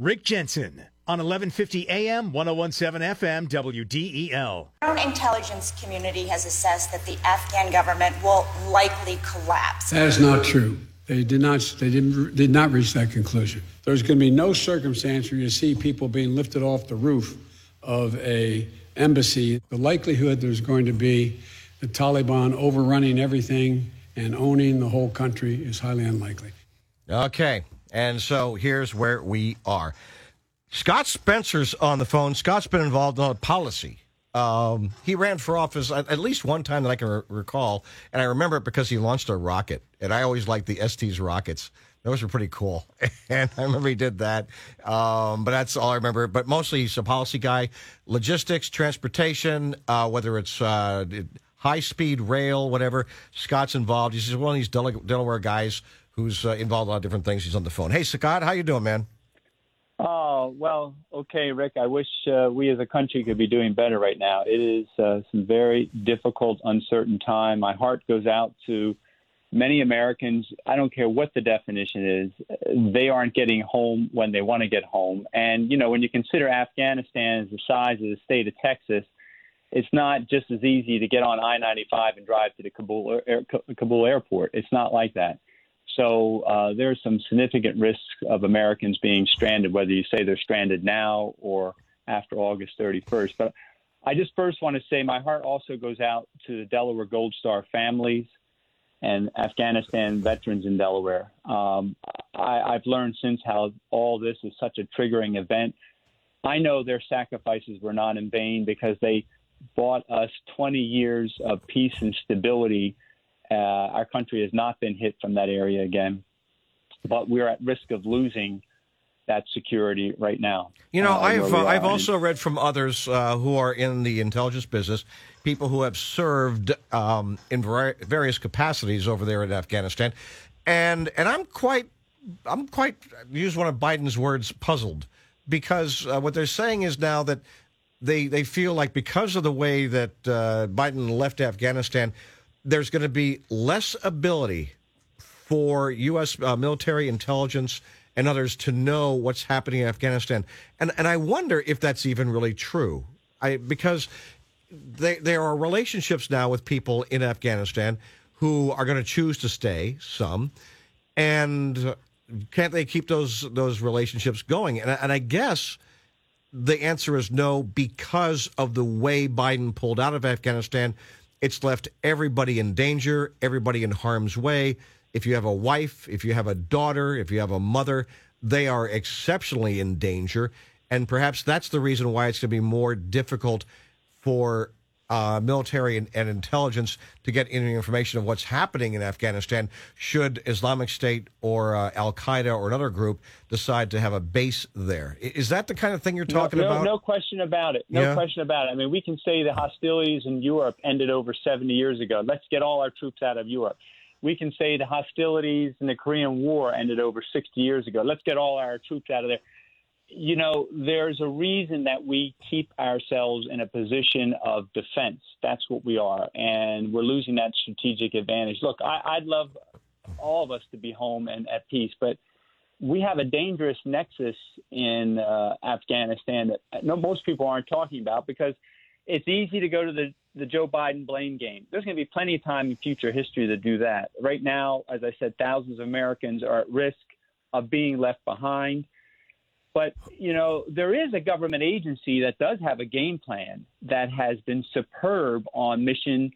Rick Jensen on 1150 AM, 1017 FM, WDEL. Our own intelligence community has assessed that the Afghan government will likely collapse. That is not true. They did not. They didn't. Did not reach that conclusion. There's going to be no circumstance where you see people being lifted off the roof of a embassy. The likelihood there's going to be the Taliban overrunning everything and owning the whole country is highly unlikely. Okay, and so here's where we are. Scott Spencer's on the phone. Scott's been involved in policy. Um, he ran for office at, at, least one time that I can re- recall, and I remember it because he launched a rocket, and I always liked the Estes rockets. Those were pretty cool, and I remember he did that. Um, but that's all I remember. But mostly, he's a policy guy, logistics, transportation, uh, whether it's uh, high speed rail, whatever. Scott's involved. He's one of these Del- Delaware guys who's uh, involved in a lot of different things. He's on the phone. Hey, Scott, how you doing, man? Oh, well, okay, Rick. I wish uh, we as a country could be doing better right now. It is uh, some very difficult, uncertain time. My heart goes out to many Americans. I don't care what the definition is, they aren't getting home when they want to get home. And, you know, when you consider Afghanistan as the size of the state of Texas, it's not just as easy to get on I 95 and drive to the Kabul, air, Kabul airport. It's not like that. So uh, there's some significant risk of Americans being stranded, whether you say they're stranded now or after August 31st. But I just first want to say my heart also goes out to the Delaware Gold Star families and Afghanistan veterans in Delaware. Um, I, I've learned since how all this is such a triggering event. I know their sacrifices were not in vain because they bought us 20 years of peace and stability uh, our country has not been hit from that area again, but we're at risk of losing that security right now. You know, uh, I've uh, I've also read from others uh, who are in the intelligence business, people who have served um, in various capacities over there in Afghanistan, and and I'm quite I'm quite use one of Biden's words puzzled because uh, what they're saying is now that they they feel like because of the way that uh, Biden left Afghanistan there's going to be less ability for U.S. Uh, military intelligence and others to know what's happening in Afghanistan. And and I wonder if that's even really true. I because they, there are relationships now with people in Afghanistan who are going to choose to stay. Some, and can't they keep those those relationships going? And and I guess the answer is no because of the way Biden pulled out of Afghanistan it's left everybody in danger, everybody in harm's way. If you have a wife, if you have a daughter, if you have a mother, they are exceptionally in danger. And perhaps that's the reason why it's going to be more difficult for uh, military and, and, intelligence to get any information of what's happening in Afghanistan should Islamic State or uh, Al Qaeda or another group decide to have a base there. Is that the kind of thing you're talking no, no, about? No question about it. No yeah. question about it. I mean, we can say the hostilities in Europe ended over 70 years ago. Let's get all our troops out of Europe. We can say the hostilities in the Korean War ended over 60 years ago. Let's get all our troops out of there you know, there's a reason that we keep ourselves in a position of defense. That's what we are. And we're losing that strategic advantage. Look, I, would love all of us to be home and at peace, but we have a dangerous nexus in uh, Afghanistan that no, most people aren't talking about because it's easy to go to the, the Joe Biden blame game. There's going to be plenty of time in future history to do that. Right now, as I said, thousands of Americans are at risk of being left behind but, you know, there is a government agency that does have a game plan that has been superb on mission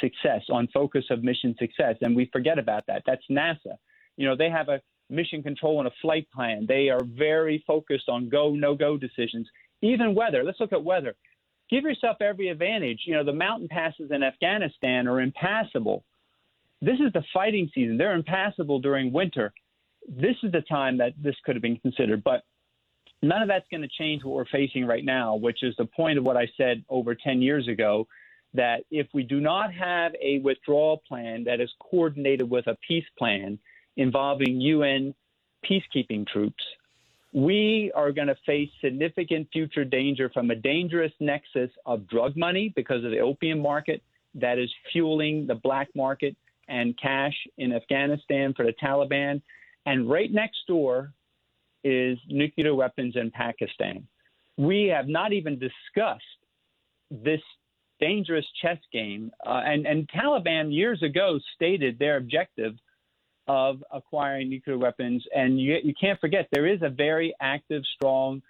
success, on focus of mission success. And we forget about that. That's NASA. You know, they have a mission control and a flight plan. They are very focused on go, no go decisions, even weather. Let's look at weather. Give yourself every advantage. You know, the mountain passes in Afghanistan are impassable. This is the fighting season. They're impassable during winter. This is the time that this could have been considered. But None of that's going to change what we're facing right now, which is the point of what I said over 10 years ago that if we do not have a withdrawal plan that is coordinated with a peace plan involving UN peacekeeping troops, we are going to face significant future danger from a dangerous nexus of drug money because of the opium market that is fueling the black market and cash in Afghanistan for the Taliban. And right next door is nuclear weapons in Pakistan. We have not even discussed this dangerous chess game. Uh, and, and Taliban years ago stated their objective of acquiring nuclear weapons. And you, you can't forget, there is a very active, strong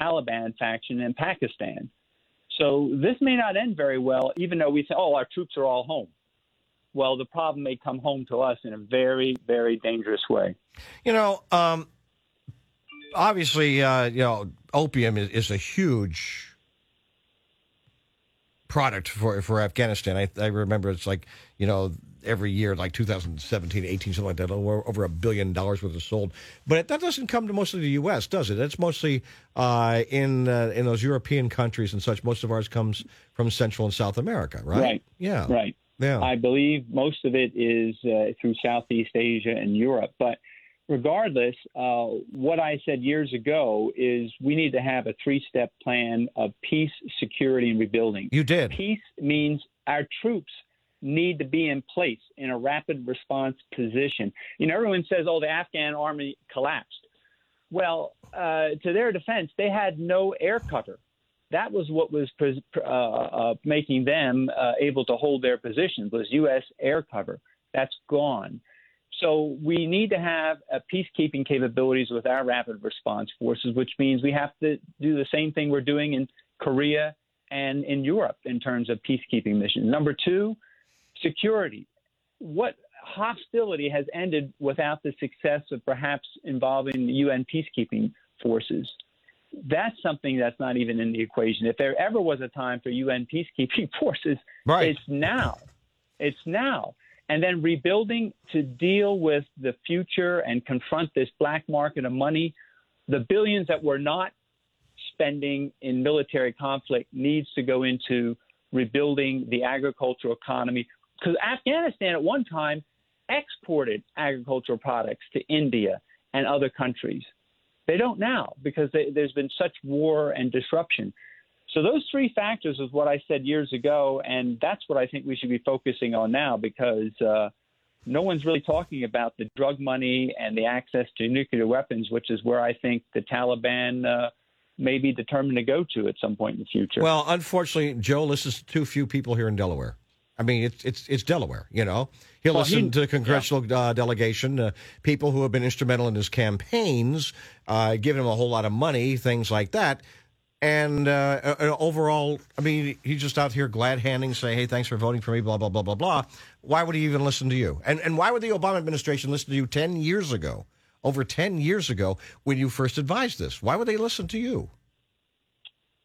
Taliban faction in Pakistan. So this may not end very well, even though we say, oh, our troops are all home. Well, the problem may come home to us in a very, very dangerous way. You know, um, obviously, uh, you know, opium is, is, a huge product for for Afghanistan. I, I remember it's like you know every year, like 2017, 18, something like that, over, over a billion dollars worth of sold. But that doesn't come to mostly the U.S., does it? It's mostly uh, in uh, in those European countries and such. Most of ours comes from Central and South America, right? Right. Yeah. Right. Yeah. I believe most of it is uh, through Southeast Asia and Europe, but regardless, uh, what I said years ago is we need to have a three step plan of peace, security, and rebuilding. You did. Peace means our troops need to be in place in a rapid response position. You know, everyone says, oh, the Afghan army collapsed. Well, uh, to their defense, they had no air cover. That was what was uh, uh, making them uh, able to hold their positions was U.S. air cover. That's gone. So we need to have peacekeeping capabilities with our rapid response forces, which means we have to do the same thing we're doing in Korea and in Europe in terms of peacekeeping missions. Number two, security. What hostility has ended without the success of perhaps involving the UN peacekeeping forces? That's something that's not even in the equation. If there ever was a time for UN peacekeeping forces, right. it's now. It's now and then rebuilding to deal with the future and confront this black market of money. The billions that we're not spending in military conflict needs to go into rebuilding the agricultural economy because Afghanistan at one time exported agricultural products to India and other countries. They don't now because they, there's been such war and disruption. So those three factors is what I said years ago, and that's what I think we should be focusing on now because uh, no one's really talking about the drug money and the access to nuclear weapons, which is where I think the Taliban uh, may be determined to go to at some point in the future. Well, unfortunately, Joe listens to too few people here in Delaware. I mean, it's it's it's Delaware. You know, he'll well, listen he, to the congressional yeah. uh, delegation, uh, people who have been instrumental in his campaigns, uh, giving him a whole lot of money, things like that. And uh, uh, uh, overall, I mean, he's just out here glad handing, say, hey, thanks for voting for me, blah, blah, blah, blah, blah. Why would he even listen to you? And, and why would the Obama administration listen to you 10 years ago, over 10 years ago, when you first advised this? Why would they listen to you?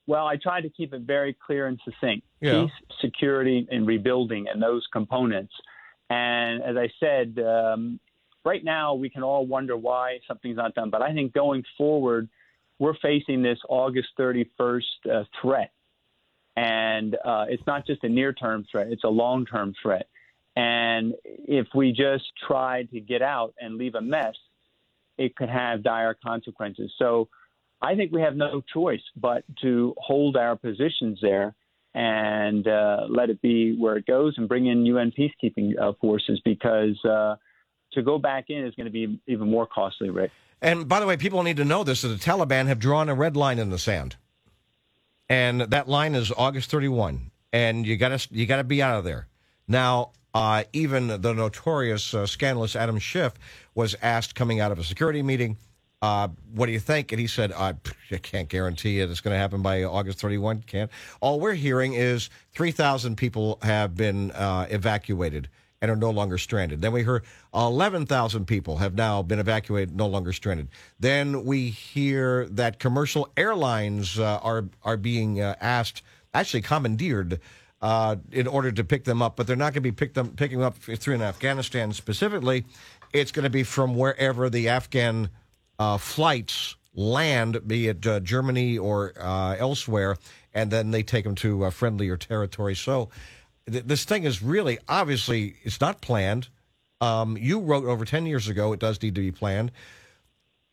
Well, I tried to keep it very clear and succinct yeah. peace, security, and rebuilding, and those components. And as I said, um, right now we can all wonder why something's not done. But I think going forward, we're facing this August 31st uh, threat. And uh, it's not just a near term threat, it's a long term threat. And if we just try to get out and leave a mess, it could have dire consequences. So I think we have no choice but to hold our positions there and uh, let it be where it goes and bring in UN peacekeeping uh, forces because uh, to go back in is going to be even more costly, Rick. And by the way, people need to know this that the Taliban have drawn a red line in the sand. And that line is August 31. And you got to you got to be out of there. Now, uh, even the notorious uh, scandalous Adam Schiff was asked coming out of a security meeting, uh, what do you think? And he said, I, I can't guarantee it. It's going to happen by August 31. Can't. All we're hearing is 3,000 people have been uh, evacuated and are no longer stranded. Then we hear 11,000 people have now been evacuated, no longer stranded. Then we hear that commercial airlines uh, are are being uh, asked, actually commandeered, uh, in order to pick them up, but they're not going to be picked up, picking them up through in Afghanistan specifically. It's going to be from wherever the Afghan uh, flights land, be it uh, Germany or uh, elsewhere, and then they take them to friendlier territory. So this thing is really obviously it's not planned. Um, you wrote over ten years ago it does need to be planned,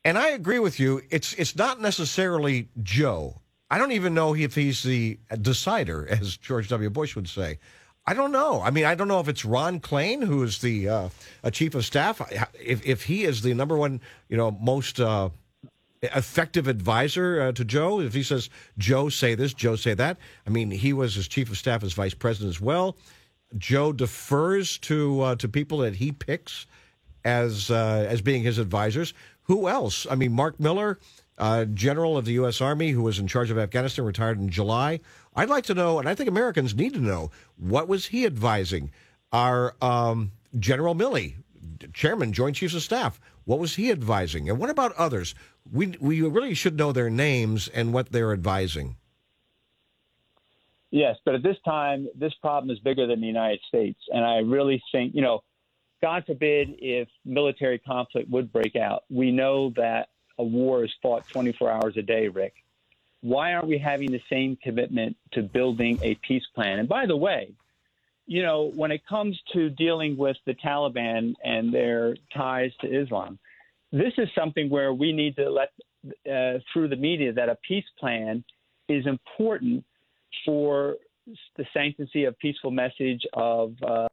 and I agree with you. It's it's not necessarily Joe. I don't even know if he's the decider, as George W. Bush would say. I don't know. I mean, I don't know if it's Ron Klain, who is the uh, chief of staff. If if he is the number one, you know, most uh, effective advisor uh, to Joe? If he says, Joe, say this, Joe, say that. I mean, he was his chief of staff as vice president as well. Joe defers to uh, to people that he picks as uh, as being his advisors. Who else? I mean, Mark Miller, uh, general of the U.S. Army, who was in charge of Afghanistan, retired in July. I'd like to know, and I think Americans need to know, what was he advising? Our um, General Milley, chairman, Joint Chiefs of Staff, what was he advising? And what about others? We we really should know their names and what they're advising. Yes, but at this time, this problem is bigger than the United States, and I really think you know, God forbid if military conflict would break out. We know that a war is fought 24 hours a day, Rick. Why aren't we having the same commitment to building a peace plan? And by the way, you know, when it comes to dealing with the Taliban and their ties to Islam, this is something where we need to let uh, through the media that a peace plan is important for the sanctity of peaceful message of uh,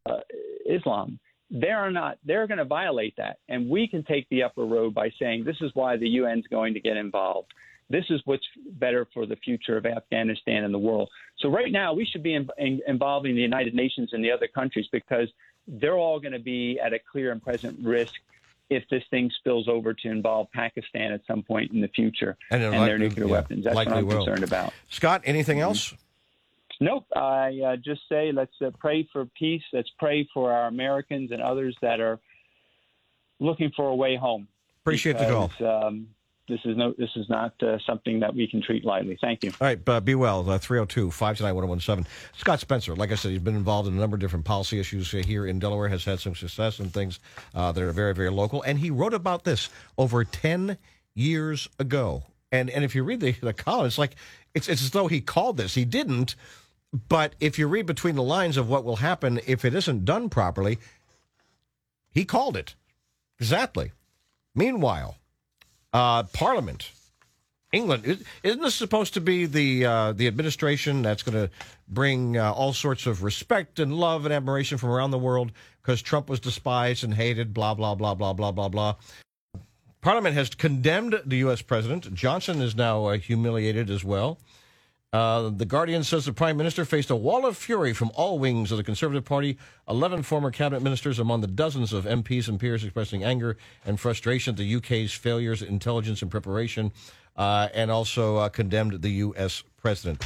Islam. They are not. They're going to violate that, and we can take the upper road by saying this is why the UN is going to get involved. This is what's better for the future of Afghanistan and the world. So right now, we should be in, in, involving the United Nations and the other countries because they're all going to be at a clear and present risk if this thing spills over to involve Pakistan at some point in the future and, and likely, their nuclear yeah, weapons. That's what I'm concerned about. Scott, anything mm-hmm. else? Nope. I uh, just say let's uh, pray for peace. Let's pray for our Americans and others that are looking for a way home. Appreciate because, the call. Um, this is no, this is not uh, something that we can treat lightly. Thank you. All right, uh, be well. 302 529 1017. Scott Spencer, like I said, he's been involved in a number of different policy issues here in Delaware, has had some success in things uh, that are very, very local. And he wrote about this over 10 years ago. And and if you read the, the column, it's like it's, it's as though he called this. He didn't. But if you read between the lines of what will happen if it isn't done properly, he called it. Exactly. Meanwhile, uh, Parliament, England, isn't this supposed to be the uh, the administration that's going to bring uh, all sorts of respect and love and admiration from around the world because Trump was despised and hated, blah blah blah blah blah blah blah. Parliament has condemned the U.S. president. Johnson is now uh, humiliated as well. Uh, the Guardian says the Prime Minister faced a wall of fury from all wings of the Conservative Party. Eleven former cabinet ministers among the dozens of MPs and peers expressing anger and frustration at the UK's failures, in intelligence, and preparation, uh, and also uh, condemned the U.S. president.